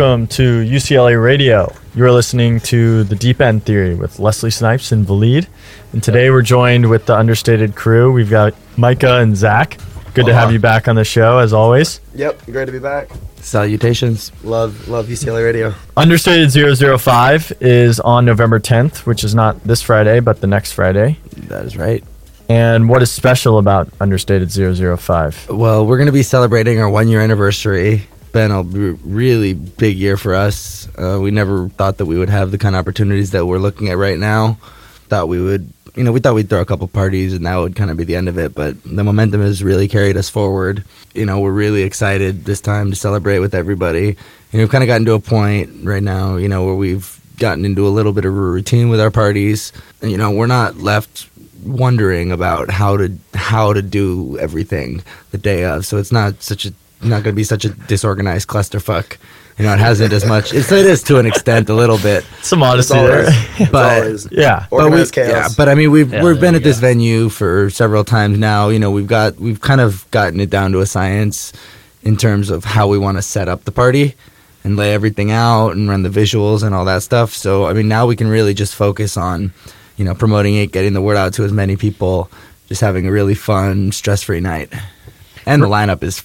And we're on. Welcome to UCLA Radio. You're listening to The Deep End Theory with Leslie Snipes and Valid. And today we're joined with the understated crew. We've got Micah and Zach. Good to have you back on the show, as always. Yep, great to be back. Salutations. Love love UCLA Radio. Understated 005 is on November 10th, which is not this Friday, but the next Friday. That is right. And what is special about Understated 005? Well, we're going to be celebrating our one year anniversary. Been a really big year for us. Uh, we never thought that we would have the kind of opportunities that we're looking at right now. Thought we would, you know, we thought we'd throw a couple parties and that would kind of be the end of it. But the momentum has really carried us forward. You know, we're really excited this time to celebrate with everybody. Know, we've kind of gotten to a point right now, you know, where we've gotten into a little bit of a routine with our parties. And, you know, we're not left wondering about how to how to do everything the day of. So it's not such a not going to be such a disorganized clusterfuck. You know, it hasn't as much. It's, it is to an extent, a little bit. Some honesty It's there. always, it's But- Yeah. But we, organized chaos. yeah, but I mean, we've Yeah, we've been you at this go. venue for several times now. You know, we've got we've kind of gotten it down to a science in terms of how we want to set up the party and lay everything out and run the visuals and all that stuff. So I mean, now we can really just focus on, you know, promoting it, getting the word out to as many people, just having a really fun, stress-free night. And the lineup is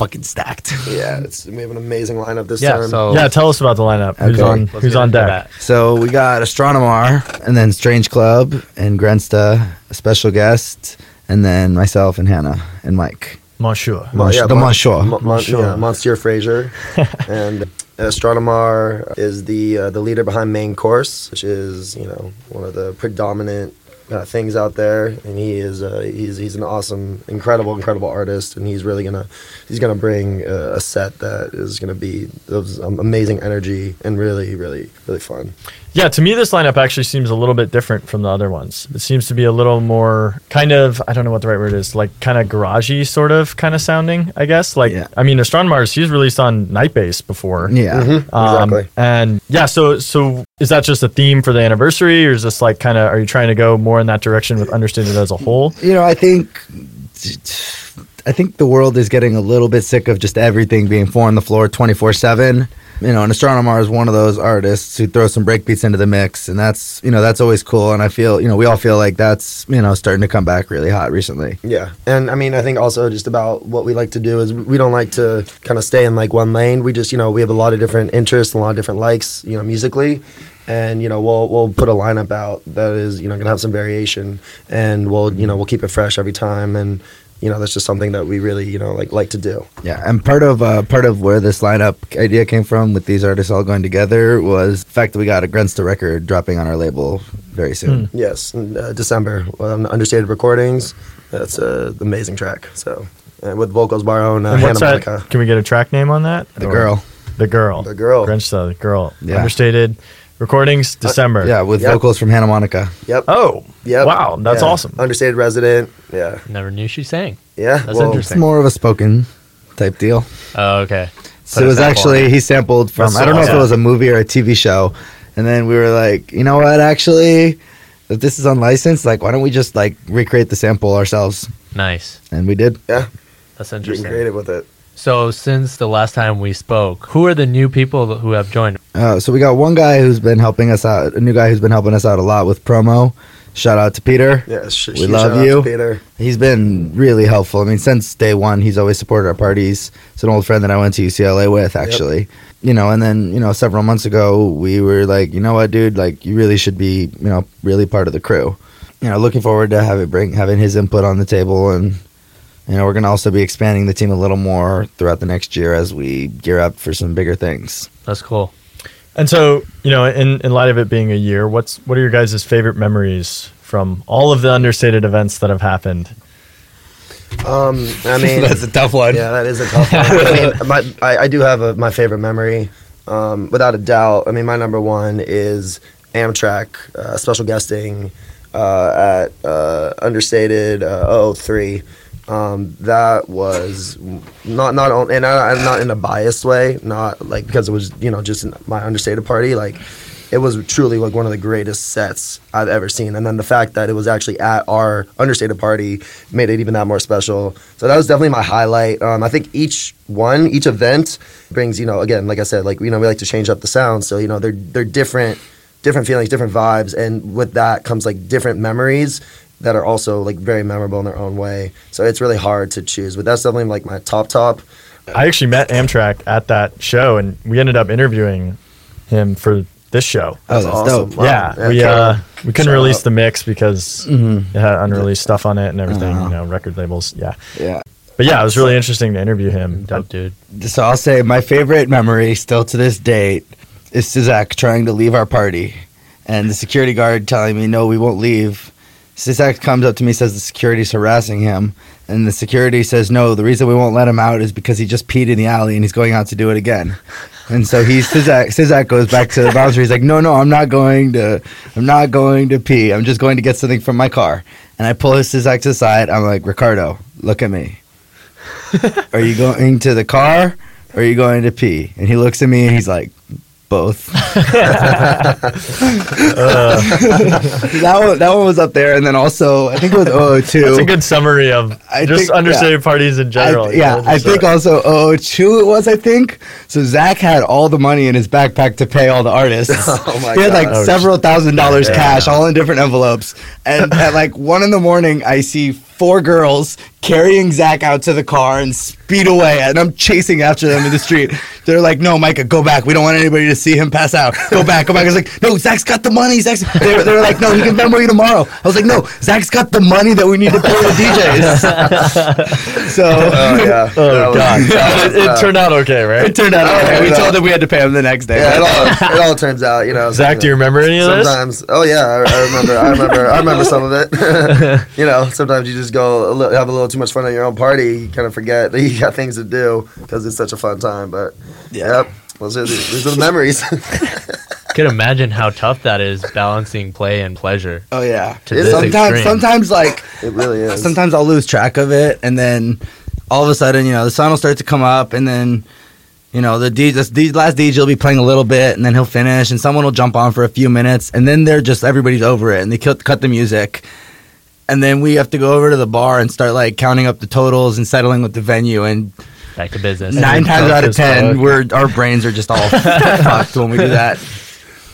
fucking stacked. yeah, it's, we have an amazing lineup this Yeah, time. so Yeah, tell us about the lineup. Who's on let's who's on deck? that. So we got Astronomar, and then Strange Club, and Grensta, a special guest, and then myself and Hannah and Mike. Monsieur. Mon- the Mon- Monsieur. Mon- Mon- Monsieur. yeah, Monsieur Fraser, and Astronomar is the uh, the leader behind Main Course, which is you know one of the predominant uh, things out there, and he is uh, he's he's an awesome, incredible, incredible artist, and he's really gonna he's gonna bring uh, a set that is gonna be of um, amazing energy and really, really, really fun. Yeah, to me, this lineup actually seems a little bit different from the other ones. It seems to be a little more kind of, I don't know what the right word is, like kind of garagey sort of kind of sounding, I guess. Like, Yeah. I mean, Astronomars, he's released on Night Nightbase before. Yeah. Um, Exactly. And yeah, so so is that just a theme for the anniversary, or is this like kind of, are you trying to go more in that direction with Understated as a whole? You know, I think I think the world is getting a little bit sick of just everything being four on the floor 24/7. You know, and Astronomar is one of those artists who throws some breakbeats into the mix, and that's you know that's always cool. And I feel you know we all feel like that's you know starting to come back really hot recently. Yeah, and I mean, I think also just about what we like to do is we don't like to kind of stay in like one lane. We just, you know, we have a lot of different interests, a lot of different likes, you know, musically, and you know, we'll we'll put a lineup out that is, you know, gonna have some variation, and we'll, you know, we'll keep it fresh every time, and you know, that's just something that we really, you know, like like to do. Yeah, and part of uh, part of where this lineup idea came from with these artists all going together was the fact that we got a Grensta record dropping on our label very soon. Yes, in, uh, December, um, Understated Recordings. That's an amazing track. So, uh, with vocals by our own uh, Hannah that? Monica, Can we get a track name on that? The Or- girl, The girl. the girl. Grinchta, the girl. Yeah. Understated. Recordings, uh, December. yeah, with Yep. vocals from Hannah Monica. Yep. Oh, Yep. wow, that's Yeah. awesome. Understated resident. Yeah. Never knew she sang. Yeah. That's well, It's interesting. more of a spoken type deal. Oh, okay. So Put it a was sample on actually it. he sampled from That's I don't know if it was a movie or a TV show, and then we were like, you know what, actually, if this is unlicensed, like why don't we just like recreate the sample ourselves? nice. And we did. Yeah. That's Getting interesting. creative with it. So, since the last time we spoke, who are the new people who have joined? Uh, so we got one guy who's been helping us out, a new guy who's been helping us out a lot with promo. Shout out to Peter. Yeah, sh- We huge love shout out to you. Peter. He's been really helpful. I mean, since day one, he's always supported our parties. It's an old friend that I went to UCLA with, actually. You know, and then you know, several months ago, we were like, you know what, dude, like you really should be, you know, really part of the crew. You know, looking forward to having bring having his input on the table, and you know, we're gonna also be expanding the team a little more throughout the next year as we gear up for some bigger things. That's cool. And so, you know, in, in light of it being a year, what's what are your guys' favorite memories from all of the understated events that have happened? Um, I mean, That's a tough one. yeah, that is a tough one. I mean, my, I, I do have a, my favorite memory, um, without a doubt. I mean, my number one is Amtrac uh, special guesting uh, at uh, Understated uh, 003. Um, that was not not on, and I, I'm not in a biased way, not like because it was you know just my understated party. Like it was truly like one of the greatest sets I've ever seen. And then the fact that it was actually at our understated party made it even that more special. So that was definitely my highlight. Um, I think each one, each event brings, you know, again, like I said, like you know, we like to change up the sound. So you know, they're they're different, different feelings, different vibes, and with that comes like different memories that are also like very memorable in their own way. So it's really hard to choose, but that's definitely like my top top. I actually met Amtrac at that show, and we ended up interviewing him for this show. Oh, that's awesome. dope. Wow. Yeah, we uh, we couldn't shout release out. the mix because it had unreleased stuff on it and everything. Uh-huh. You know, record labels. Yeah, Yeah. but yeah, it was really interesting to interview him. Dope, dude. So I'll say my favorite memory still to this date is Sizak trying to leave our party and the security guard telling me, no, we won't leave. Sizak comes up to me, says the security's harassing him. And the security says, no, the reason we won't let him out is because he just peed in the alley and he's going out to do it again. And so he Sizak, Sizak goes back to the bouncer. He's like, no, no, I'm not going to, I'm not going to pee. I'm just going to get something from my car. And I pull his Sizak to the side. I'm like, Ricardo, look at me. Are you going to the car or are you going to pee? And he looks at me and he's like, both. that one, that one was up there, and then also I think it was 002. That's a good summary of I just think- understated parties in general. I, you yeah, know, I just, think uh, also 002 it was. I think so. Zach had all the money in his backpack to pay all the artists. Oh my he had like Oh, several thousand dollars yeah. cash, all in different envelopes. And at like one in the morning, I see four girls carrying Zach out to the car and speed away, and I'm chasing after them in the street. They're like, "No, Micah, go back. We don't want anybody to see him pass out. Go back, go back." I was like, "No, Zach's got the money. Zach's." They were, they were like, "No, he can Venmo you tomorrow." I was like, "No, Zach's got the money that we need to pay the DJs." so. Oh yeah. Oh That was- god, that it, it uh, turned out okay, right? It turned out Oh, okay. We yeah. told them we had to pay him the next day. Yeah, it all it all turns out, you know. Zach, do you remember any of this? Sometimes, oh yeah, I, I remember. I remember. I remember some of it. you know, sometimes you just go a li- have a little too much fun at your own party. You kind of forget that you got things to do because it's such a fun time. But Yeah. yep, those are the, these are the memories. Could imagine how tough that is balancing play and pleasure. Oh yeah. To this sometimes, extreme. sometimes like it really is. sometimes I'll lose track of it, and then all of a sudden, you know, the sun will start to come up, and then. You know, the DJ, the last DJ will be playing a little bit, and then he'll finish, and someone will jump on for a few minutes, and then they're just everybody's over it, and they cut, cut the music, and then we have to go over to the bar and start like counting up the totals and settling with the venue, and Back to business. nine times out of ten, fuck. we're our brains are just all fucked when we do that.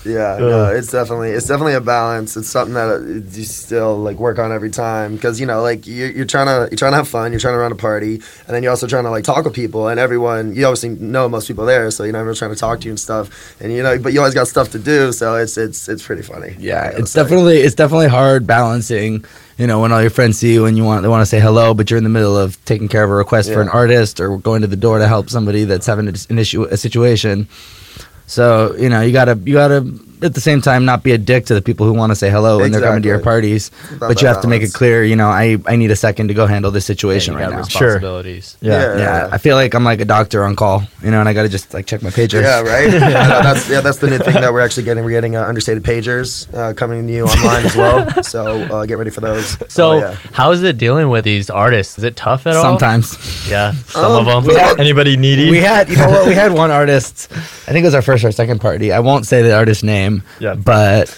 Yeah, no, it's definitely it's definitely a balance. It's something that uh, you still like work on every time because you know like you're, you're trying to you're trying to have fun, you're trying to run a party, and then you're also trying to like talk with people and everyone. You obviously know most people there, so you know everyone's trying to talk to you and stuff, and you know but you always got stuff to do, so it's it's it's pretty funny. Yeah, gotta it's say. definitely it's definitely hard balancing. You know, when all your friends see you and you want they want to say hello, but you're in the middle of taking care of a request for an artist or going to the door to help somebody that's having an issue a situation. So you know you gotta you gotta at the same time not be a dick to the people who want to say hello when they're coming to your Exactly. parties, but you that have to make it clear. You know, I I need a second to go handle this Yeah, situation you right got now. Sure. responsibilities. Yeah. Yeah, I feel like I'm like a doctor on call, you know, and I gotta just like check my pager. Yeah, right. yeah, no, that's yeah, that's the new thing that we're actually getting. We're getting uh, understated pagers uh, coming to you online as well. So uh, get ready for those. So, Oh, yeah. how is it dealing with these artists? Is it tough at all? Sometimes. Yeah, some Um, of we them. had- Anybody needy? We had, you know what? We had one artist. I think it was our first or second party. I won't say the artist's name. Yeah. But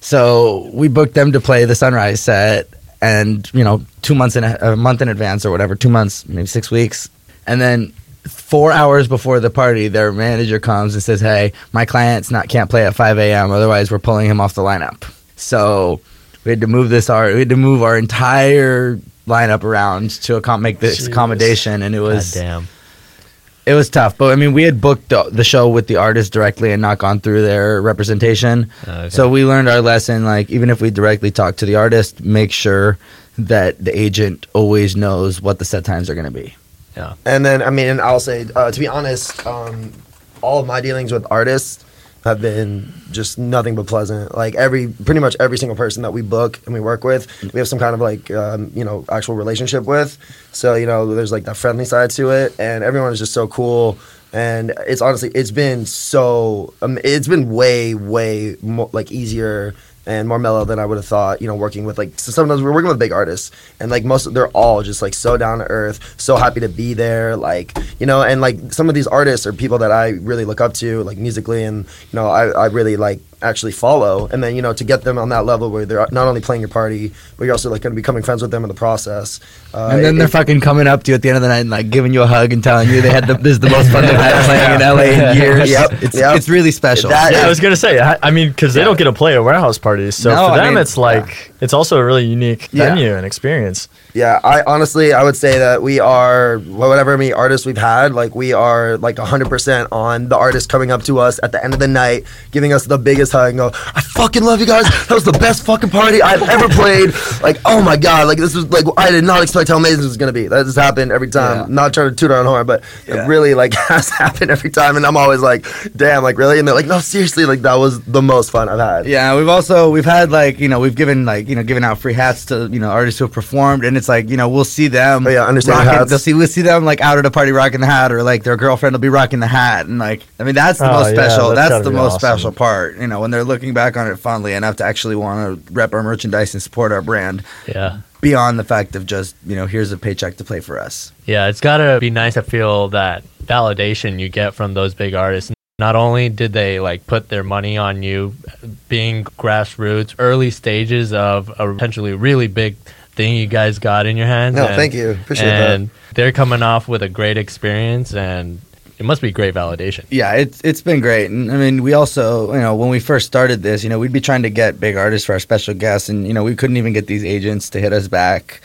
so we booked them to play the Sunrise set, and you know, two months in a, a month in advance or whatever, two months, maybe six weeks, and then four hours before the party, their manager comes and says, "Hey, my client's not can't play at 5 a.m. Otherwise, we're pulling him off the lineup." So we had to move this art. We had to move our entire lineup around to accom- make this Jeez. accommodation, and it God was damn. It was tough, but I mean, we had booked the, the show with the artist directly and not gone through their representation. Okay. So we learned our lesson. Like, even if we directly talk to the artist, make sure that the agent always knows what the set times are going to be. Yeah. And then, I mean, and I'll say, uh, to be honest, um, all of my dealings with artists have been just nothing but pleasant. Like every, pretty much every single person that we book and we work with, we have some kind of like, um, you know, actual relationship with. So you know, there's like that friendly side to it, and everyone is just so cool. And it's honestly, it's been so, um, it's been way, way more, like easier and more mellow than I would have thought. You know, working with like so sometimes we're working with big artists, and like most, they're all just like so down to earth, so happy to be there. Like you know, and like some of these artists are people that I really look up to, like musically, and you know, I, I really like actually follow, and then you know to get them on that level where they're not only playing your party, but you're also like going to be becoming friends with them in the process. Uh, And then it- they're it- fucking coming up to you at the end of the night and like giving you a hug and telling you they had the, this is the most fun they've had playing in LA in years. Yep, It's yep. it's really special. That- Yeah, I was gonna say. I, I mean, because they don't get to play at warehouse parties, so No, for I them, mean, it's like it's also a really unique Yeah. venue and experience. Yeah, I honestly I would say that we are whatever many artists we've had, like we are like 100% on the artist coming up to us at the end of the night, giving us the biggest hug and go, "I fucking love you guys. That was the best fucking party I've ever played." Like, "Oh my god, like this was like I did not expect how amazing this was going to be." That just happened every time. Yeah. Not trying to toot our own horn, but Yeah. it really like has happened every time and I'm always like, "Damn, like really?" And they're like, "No, seriously, like that was the most fun I've had." Yeah, we've also we've had like you know we've given like you know given out free hats to you know artists who have performed, and it's like you know we'll see them. Oh, yeah, understand rocking. They'll see we'll see them like out at a party rocking the hat, or like their girlfriend will be rocking the hat, and like I mean that's the Oh, most yeah, special. that's that's the most awesome. special part. You know when they're looking back on it fondly enough to actually want to rep our merchandise and support our brand Yeah. beyond the fact of just you know here's a paycheck to play for us. Yeah, it's got to be nice to feel that validation you get from those big artists. Not only did they like put their money on you being grassroots, early stages of a potentially really big thing you guys got in your hands. No, and- thank you. Appreciate that. and they're coming off with a great experience and it must be great validation. Yeah, it's it's been great, and I mean, we also, you know, when we first started this, you know, we'd be trying to get big artists for our special guests, and you know, we couldn't even get these agents to hit us back,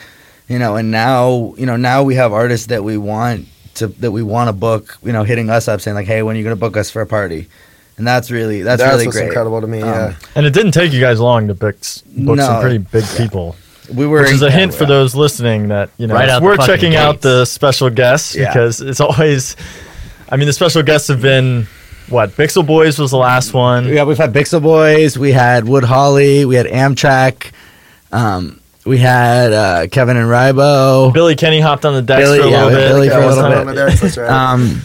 you know, and now, you know, now we have artists that we want to that we want to book, you know, hitting us up saying like, hey, when are you gonna book us for a party? And that's really that's, That's really what's great. incredible to me. Um, yeah. And it didn't take you guys long to book, s- book No. some pretty big people. We were Which is a hint for those listening that you know Right it's out the worth fucking checking out the special guests Yeah. because it's always. I mean, the special guests have been what Bixel Boys was the last one. Yeah, we've had Bixel Boys, we had Wood Holly, we had Amtrac, um, we had uh, Kevin and Rybo. Billy Kenny hopped on the decks Billy, for a yeah, little we bit. Billy for a little bit. Right. Um,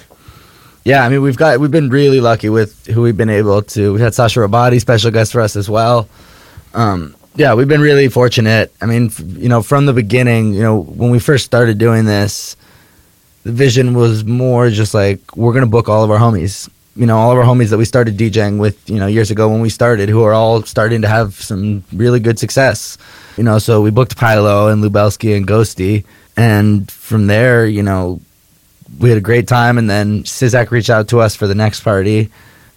yeah, I mean we've got we've been really lucky with who we've been able to. We had Sacha Robotti, special guest for us as well. Um, yeah, we've been really fortunate. I mean, you know, from the beginning, you know, when we first started doing this, the vision was more just like we're gonna book all of our homies. You know, all of our homies that we started DJing with, you know, years ago when we started, who are all starting to have some really good success. You know, so we booked Pilo and Lubelski and Ghosty, and from there, you know, we had a great time. And then Sizak reached out to us for the next party.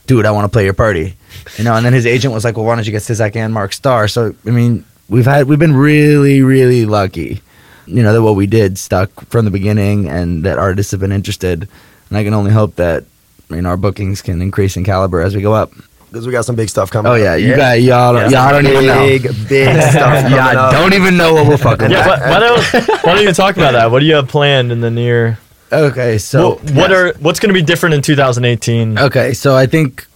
Dude, I want to play your party. You know, and then his agent was like, "Well, why don't you get Sizak and Mark Starr?" So I mean, we've had we've been really, really lucky. You know that what we did stuck from the beginning, and that artists have been interested. And I can only hope that you know our bookings can increase in caliber as we go up. because we got some big stuff coming. Oh up. yeah, you got y'all. Don't, y'all don't even know. big, big stuff coming Y'all up. don't even know what we're fucking. Yeah, with. why, why don't why don't you talk about that? What do you have planned in the near? Okay, so what, what are what's going to be different in 2018? Okay, so I think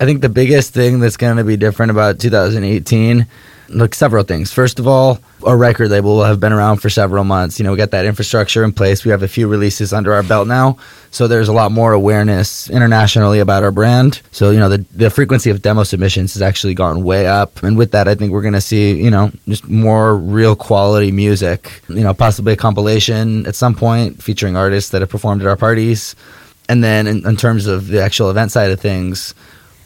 I think the biggest thing that's going to be different about 2018, like several things. First of all, our record label will have been around for several months. You know, we got that infrastructure in place. We have a few releases under our belt now, so there's a lot more awareness internationally about our brand. So you know, the the frequency of demo submissions has actually gone way up, and with that, I think we're going to see you know just more real quality music. You know, possibly a compilation at some point featuring artists that have performed at our parties. And then in, in terms of the actual event side of things,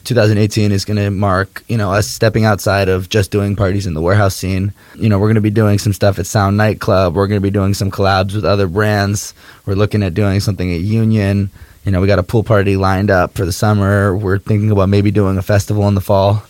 2018 is going to mark, you know, us stepping outside of just doing parties in the warehouse scene. You know, we're going to be doing some stuff at Sound Nightclub. We're going to be doing some collabs with other brands. We're looking at doing something at Union. You know, we got a pool party lined up for the summer. We're thinking about maybe doing a festival in the fall.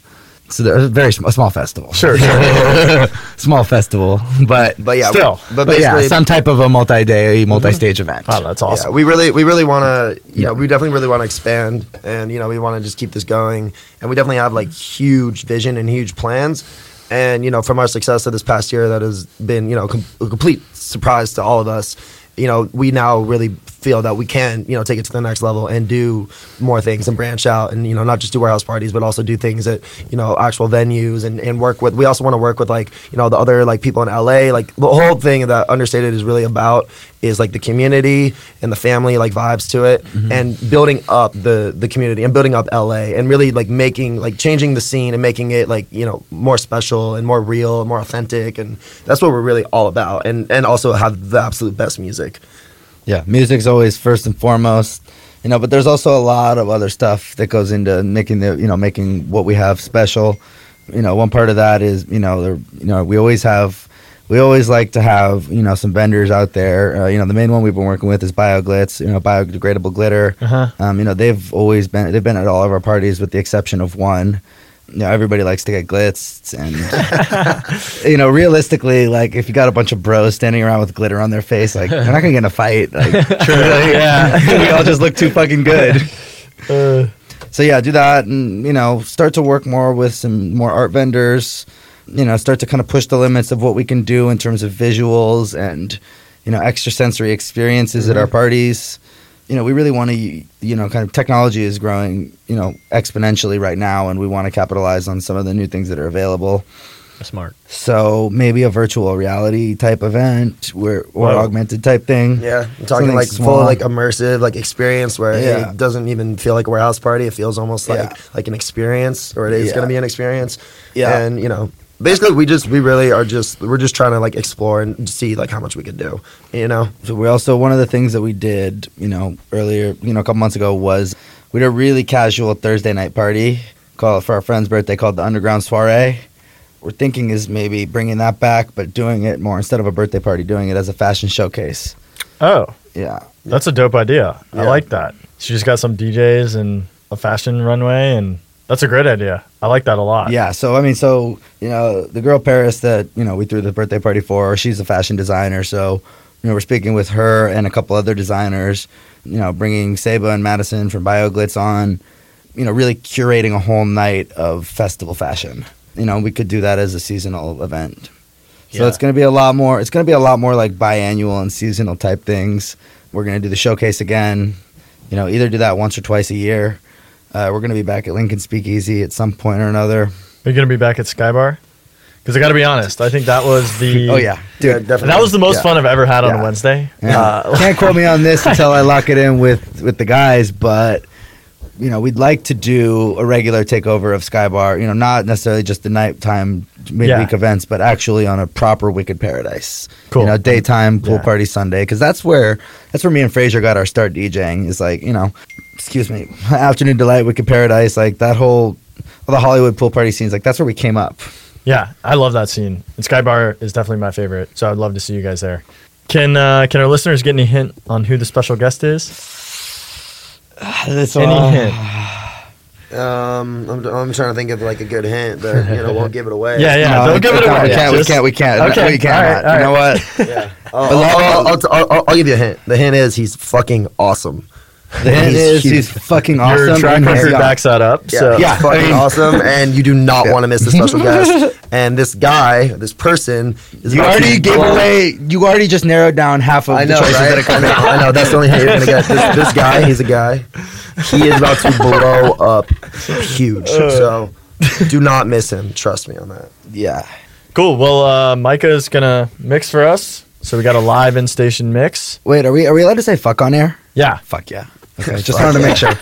So there's a very sm- a small festival. Sure, sure. small festival, but But yeah, Still. but but yeah, some type of a multi-day, multi-stage mm-hmm. event. oh, that's yeah, awesome. we really, we really want to, you Yeah. know, we definitely really want to expand, and you know, we want to just keep this going, and we definitely have like huge vision and huge plans, and you know, from our success of this past year, that has been, you know, com- a complete surprise to all of us. You know, we now really feel that we can, you know, take it to the next level and do more things and branch out, and you know, not just do warehouse parties, but also do things at, you know, actual venues and, and work with. We also want to work with like, you know, the other like people in LA. Like the whole thing that Understated is really about is like the community and the family like vibes to it mm-hmm. and building up the the community and building up LA and really like making like changing the scene and making it like you know more special and more real and more authentic and that's what we're really all about and and also have the absolute best music Yeah, music's always first and foremost. you know. But there's also a lot of other stuff that goes into making the you know making what we have special. You know, one part of that is you know there you know we always have. We always like to have, you know, some vendors out there. Uh, you know, the main one we've been working with is BioGlitz, you know, biodegradable glitter. Uh-huh. Um, you know, they've always been they've been at all of our parties with the exception of one. You know, everybody likes to get glitzed and you know, realistically, like if you got a bunch of bros standing around with glitter on their face, like they're not gonna get in a fight. Like, True. yeah, we all just look too fucking good. Uh, So yeah, do that, and you know, start to work more with some more art vendors. You know, start to kind of push the limits of what we can do in terms of visuals and you know extrasensory experiences at our parties. You know, we really want to, you know, kind of technology is growing, you know, exponentially right now, and we want to capitalize on some of the new things that are available. Smart. So maybe a virtual reality type event, where or Whoa. augmented type thing. Yeah, I'm talking Something like small. full like immersive like experience where Yeah. it doesn't even feel like a warehouse party. It feels almost like Yeah. like an experience, or it is Yeah. going to be an experience. Yeah. and you know, basically, we just we really are just we're just trying to like explore and see like how much we could do. You know, So we also one of the things that we did, you know, earlier, you know, a couple months ago was we did a really casual Thursday night party called for our friend's birthday called the Underground Soiree. We're thinking is maybe bringing that back, but doing it more instead of a birthday party, doing it as a fashion showcase. oh, Yeah, that's a dope idea. I like that. So you just got some DJs and a fashion runway, and that's a great idea. I like that a lot. yeah. So I mean, so you know, the girl Paris that you know we threw the birthday party for, she's a fashion designer. So you know, we're speaking with her and a couple other designers. You know, bringing Seba and Madison from BioGlitz on. You know, really curating a whole night of festival fashion. You know, we could do that as a seasonal event. So Yeah. it's going to be a lot more. It's going to be a lot more like biannual and seasonal type things. We're going to do the showcase again. You know, either do that once or twice a year. Uh, we're going to be back at Lincoln Speakeasy at some point or another. Are you gonna be back at Skybar? Because I got to be honest, I think that was the Oh yeah, yeah, dude. definitely. that was the most Yeah. fun I've ever had on Yeah. a Wednesday. Yeah. Uh, Can't quote me on this until I lock it in with with the guys, but you know, we'd like to do a regular takeover of Skybar. You know, not necessarily just the nighttime midweek Yeah. events, but actually on a proper Wicked Paradise. Cool. You know, daytime pool Yeah. party Sunday because that's where that's where me and Fraser got our start DJing. Is like you know, excuse me, Afternoon Delight, Wicked Paradise, like that whole the Hollywood pool party scenes. Like that's where we came up. Yeah, I love that scene. And Skybar is definitely my favorite, so I'd love to see you guys there. Can uh, can our listeners get any hint on who the special guest is? That's Any all- hint? Um, I'm, I'm trying to think of like a good hint but you know won't give it away. Yeah, yeah. No, don't we give it can't, away. We can't. Just- we can't. We can't. Okay, We can't. all right, all you know what? yeah. I'll, I'll, I'll, I'll, I'll, I'll give you a hint. The hint is he's fucking awesome. The hint He's is he's fucking awesome. Your track and record young. backs that up. Yeah, so he's Yeah, I fucking mean- awesome, and you do not Yeah. want to miss the special guest. And this guy, this person, is You already gave blow- away. You already just narrowed down half of I the know, choices right? that are coming. I know, I know. That's the only hint you're gonna get. This, this guy, he's a guy. He is about to blow up huge. So do not miss him. Trust me on that. Yeah. cool. Well, uh, is gonna mix for us. So we got a live in station mix. Wait, are we are we allowed to say fuck on air? Yeah, Fuck yeah. Okay, just wanted to make sure.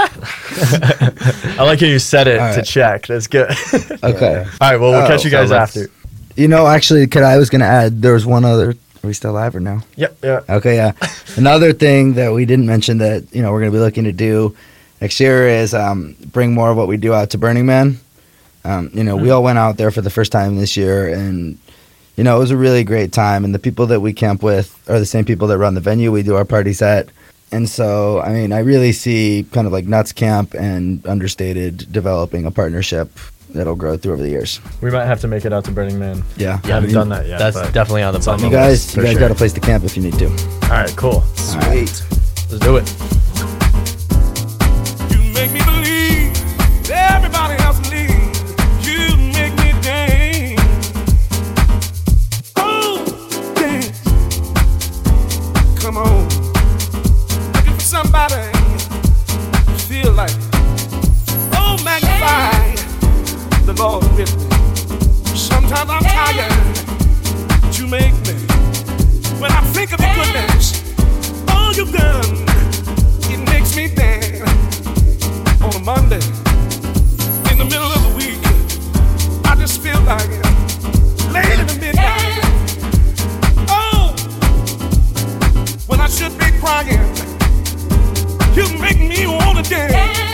I like how you said it All to check. That's good. Okay. All right. Well, we'll Oh, catch you guys let's- after. You know, actually, could I was gonna add? There was one other. Are we still live or no? Yep. Yeah. Okay, yeah. Another thing that we didn't mention that you know we're going to be looking to do next year is um, bring more of what we do out to Burning Man. Um, you know, we all went out there for the first time this year, and you know it was a really great time. And the people that we camp with are the same people that run the venue we do our parties at. And so, I mean, I really see kind of like Nuts Camp and Understated developing a partnership that'll grow through over the years. We might have to make it out to Burning Man. Yeah, I haven't done that yet. That's definitely on the it's on bucket You the list. guys, you guys sure. got a place to camp if you need to. All right. Cool. Sweet. Let's do it. again. You make me wanna dance.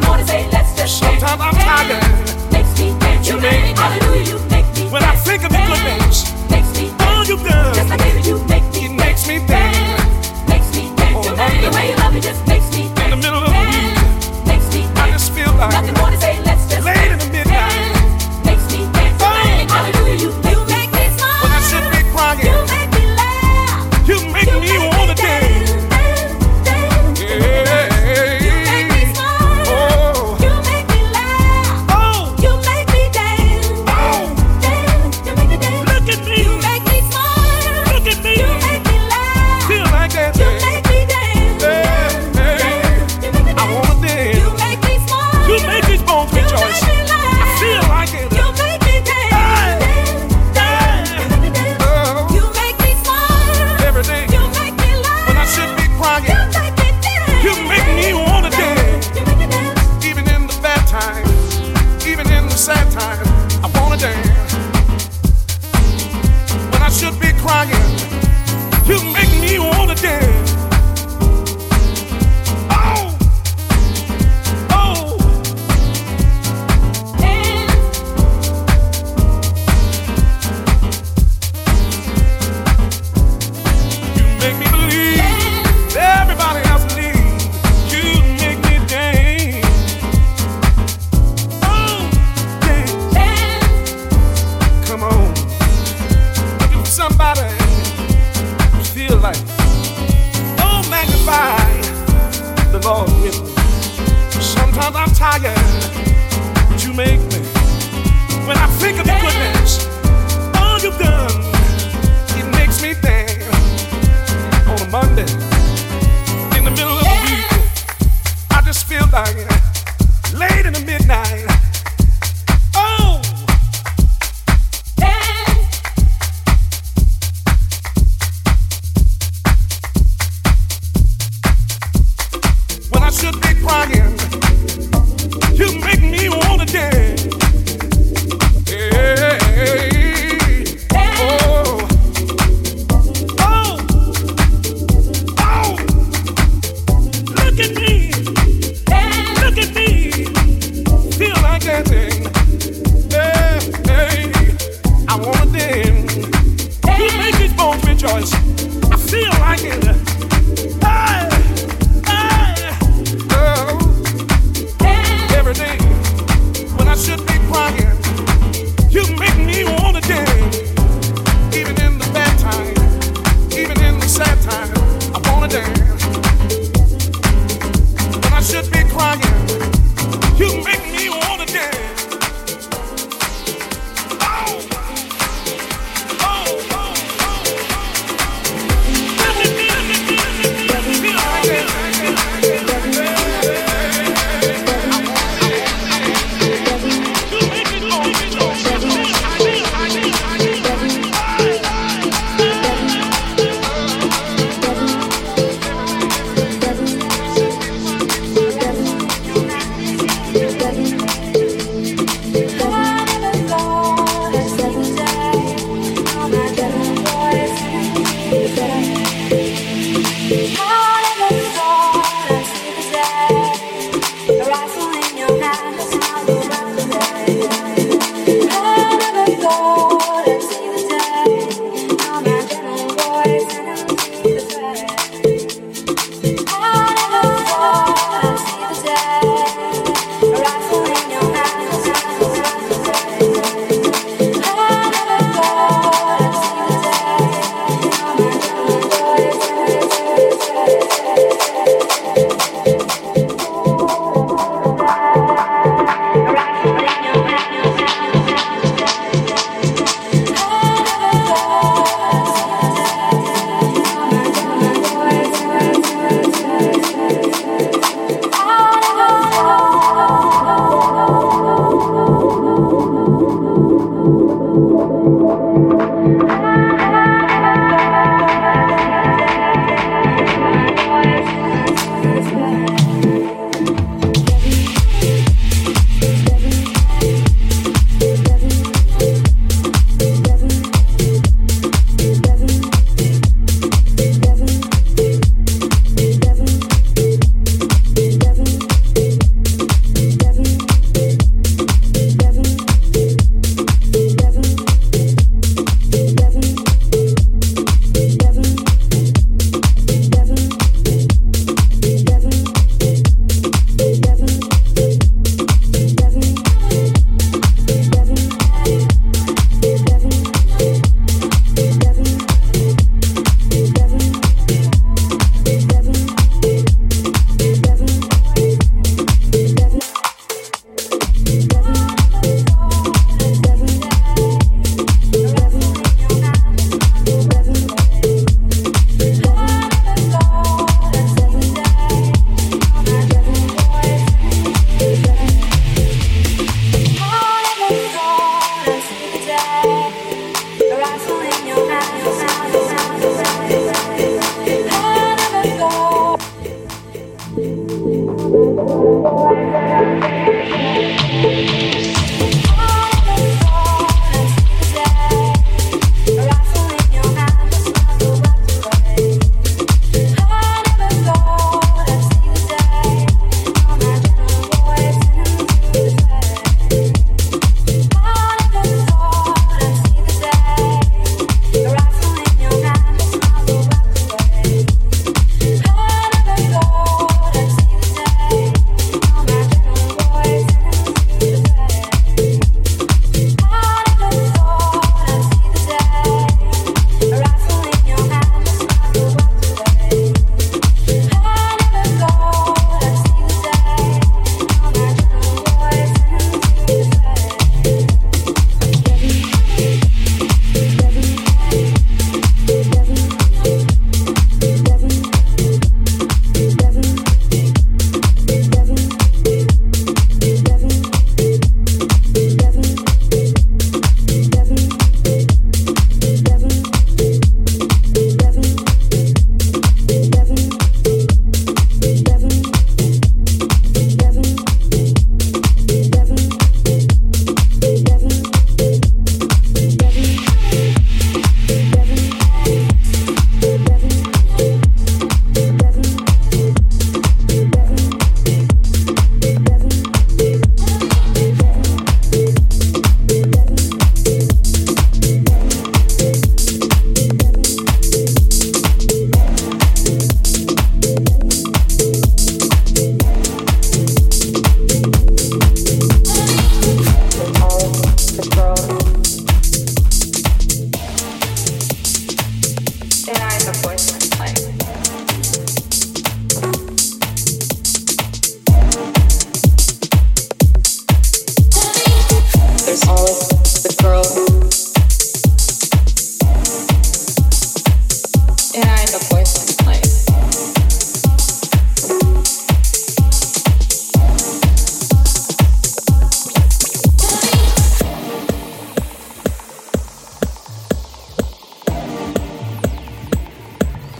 the morning, say, let's just. Sometimes I'm tired. Makes me you, you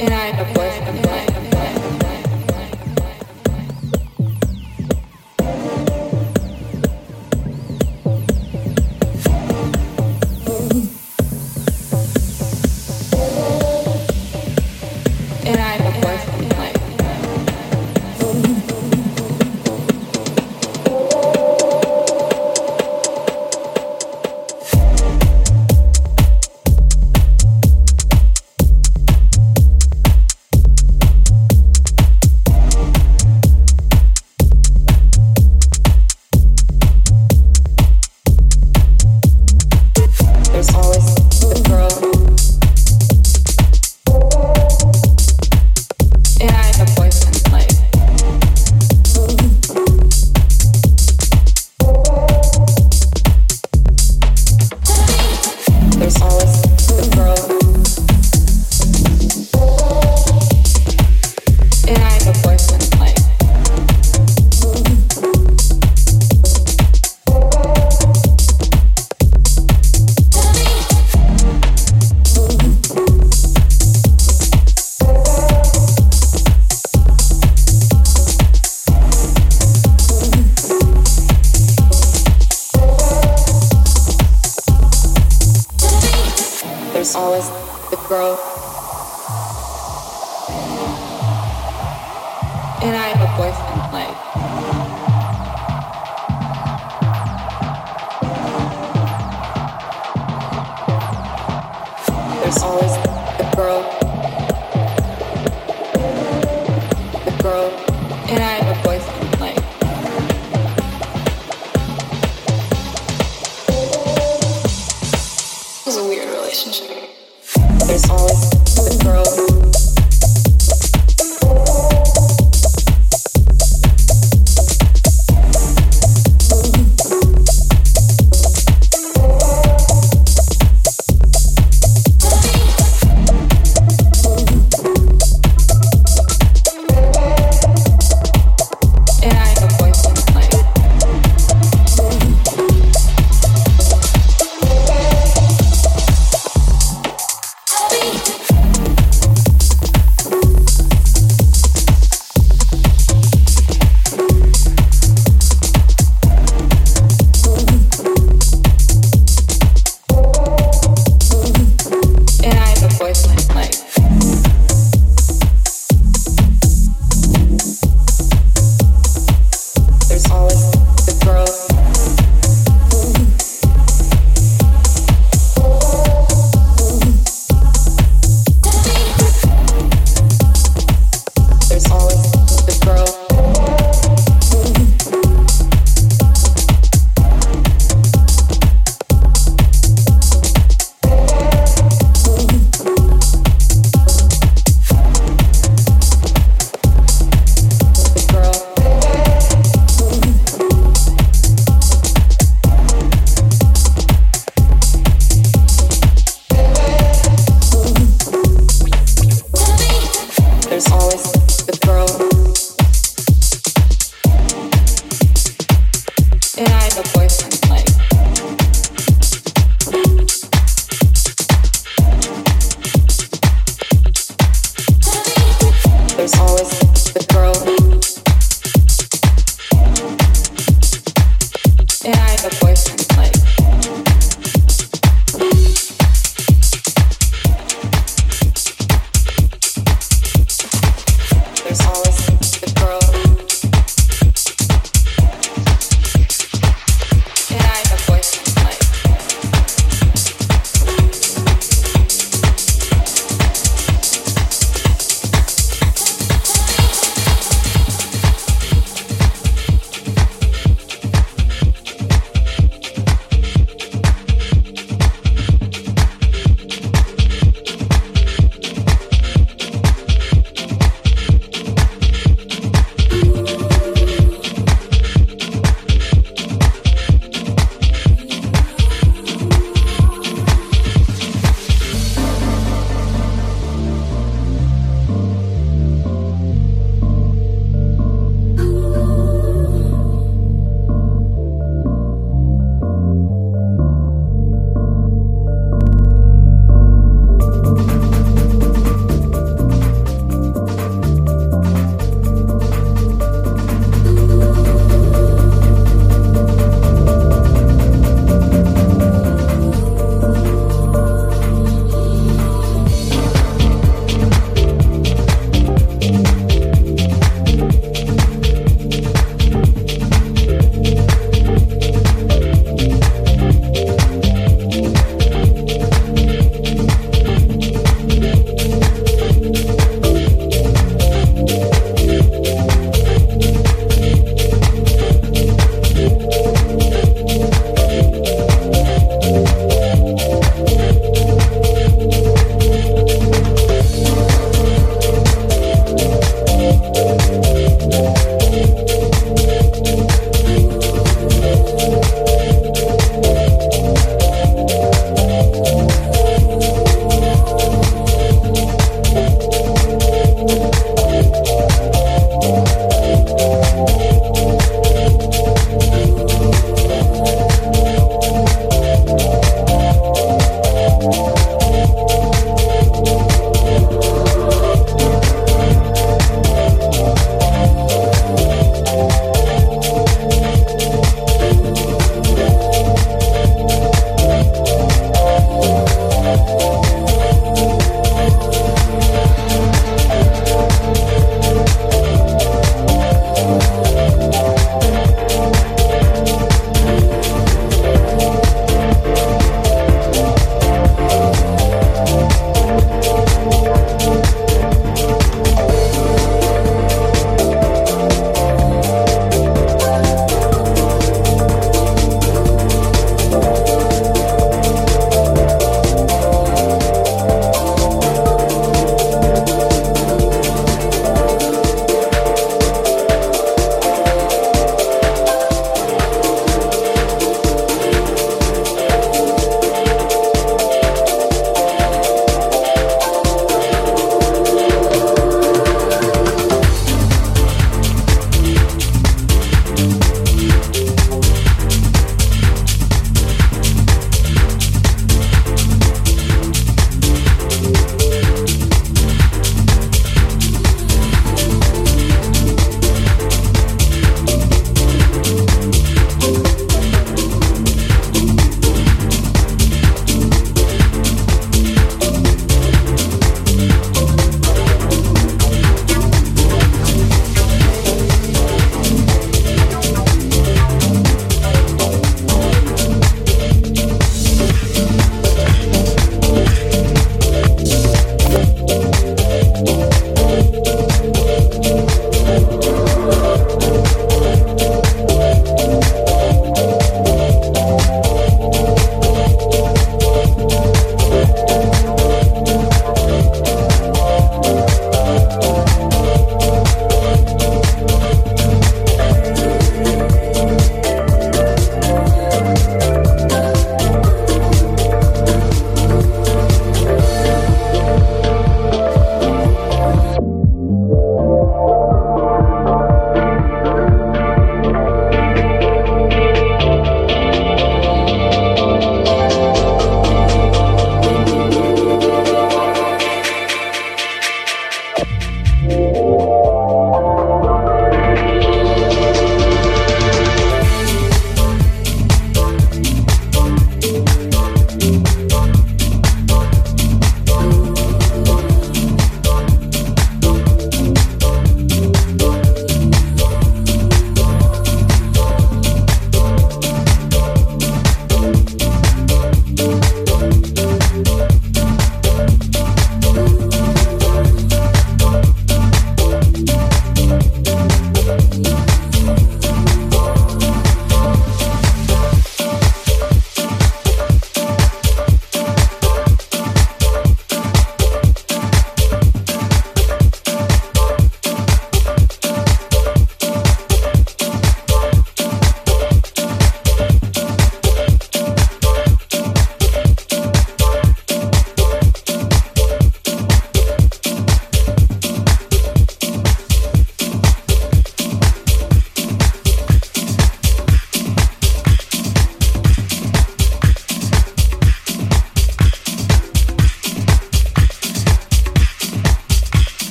And I have a always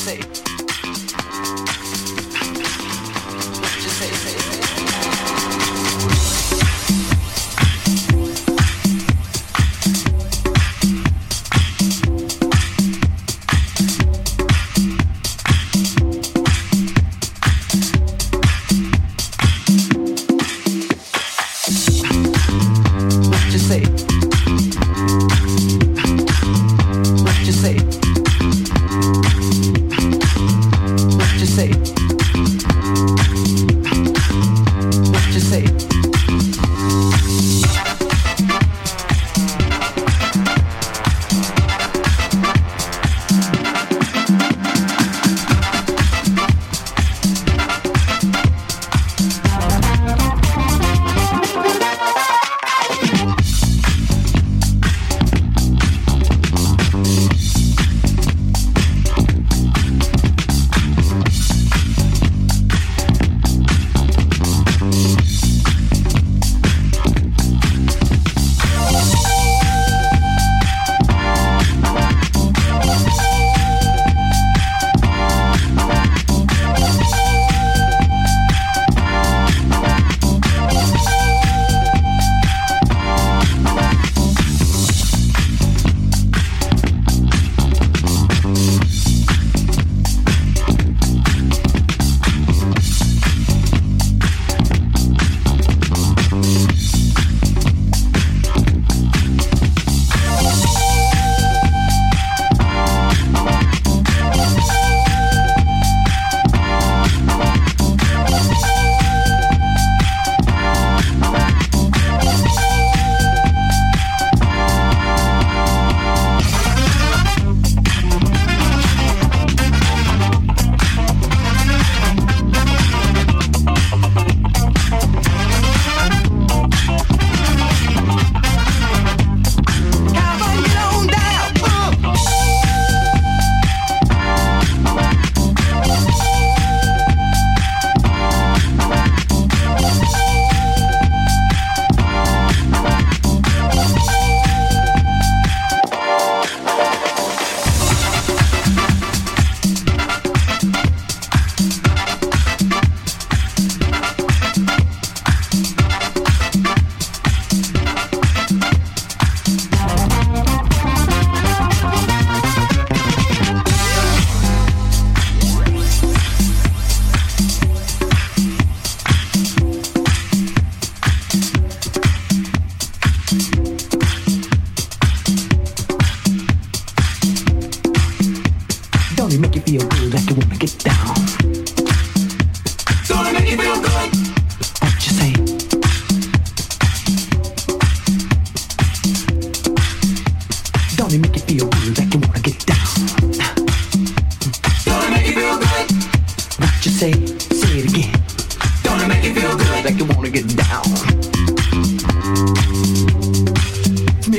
say?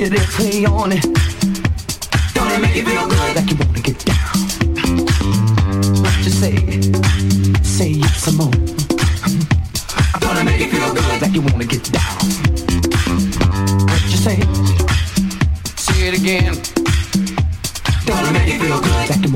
Yeah, play on it. Don't it make you feel good? Like you wanna get down. What you say? Say yes, I'm on. Don't it make you feel good? Like you wanna get down. What you say? Say it again. Don't it make you feel good? Like